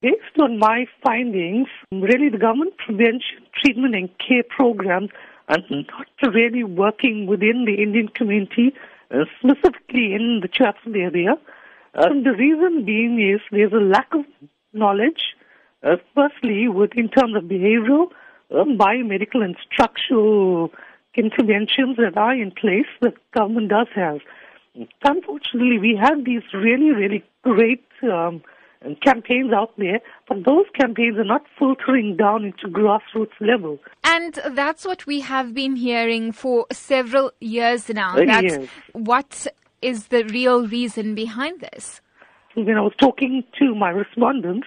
Based on my findings, really the government prevention, treatment and care programs are not really working within the Indian community, uh, specifically in the Chatsworth area. Uh, the reason being is there's a lack of knowledge, uh, firstly, with in terms of behavioral, um, biomedical and structural interventions that are in place that government does have. Unfortunately, we have these really, really great um, campaigns out there, but those campaigns are not filtering down into grassroots level. And that's what we have been hearing for several years now. Uh, That's yes. what is the real reason behind this. When I was talking to my respondents,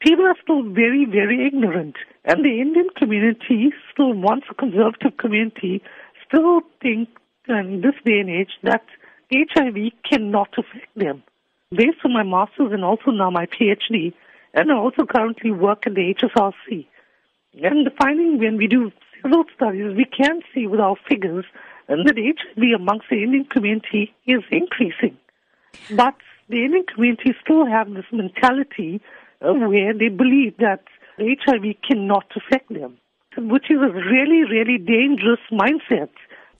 people are still very, very ignorant. And the Indian community, still once a conservative community, still think in this day and age that HIV cannot affect them. Based on my master's and also now my PhD, and I also currently work at the HSRC. And the finding when we do several studies, we can see with our figures that HIV amongst the Indian community is increasing. But the Indian community still have this mentality where they believe that HIV cannot affect them, which is a really, really dangerous mindset.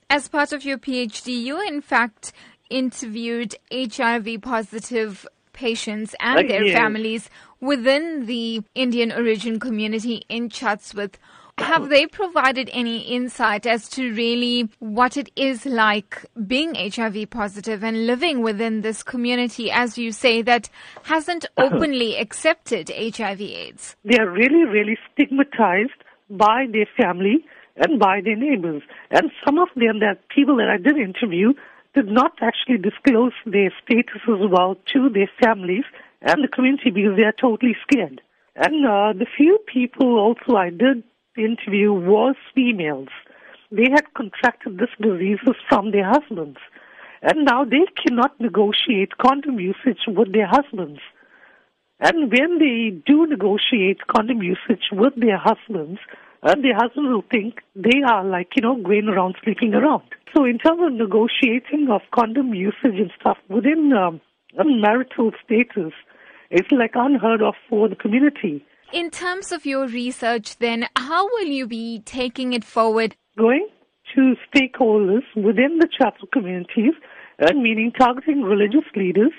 As part of your PhD, you in fact interviewed HIV positive patients and their yes. families within the Indian origin community in Chatsworth. Have they provided any insight as to really what it is like being HIV positive and living within this community, as you say, that hasn't openly accepted HIV AIDS? They are really, really stigmatized by their family and by their neighbors. And some of them, that people that I did interview, did not actually disclose their statuses well to their families and the community because they are totally scared. And uh, the few people also I did interview was females. They had contracted this diseases from their husbands. And now they cannot negotiate condom usage with their husbands. And when they do negotiate condom usage with their husbands, uh, their husbands will think they are like, you know, going around sleeping around. So in terms of negotiating of condom usage and stuff within um, marital status, it's like unheard of for the community. In terms of your research, then, how will you be taking it forward? Going to stakeholders within the Chatsworth communities, uh, meaning targeting religious leaders,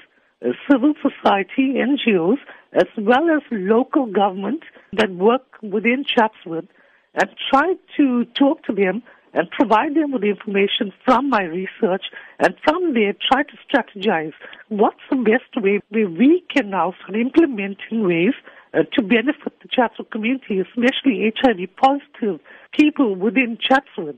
uh, civil society, NGOs, as well as local government that work within Chatsworth, and try to talk to them and provide them with information from my research, and from there try to strategize what's the best way where we can now start implementing ways uh, to benefit the Chatsworth community, especially HIV positive people within Chatsworth.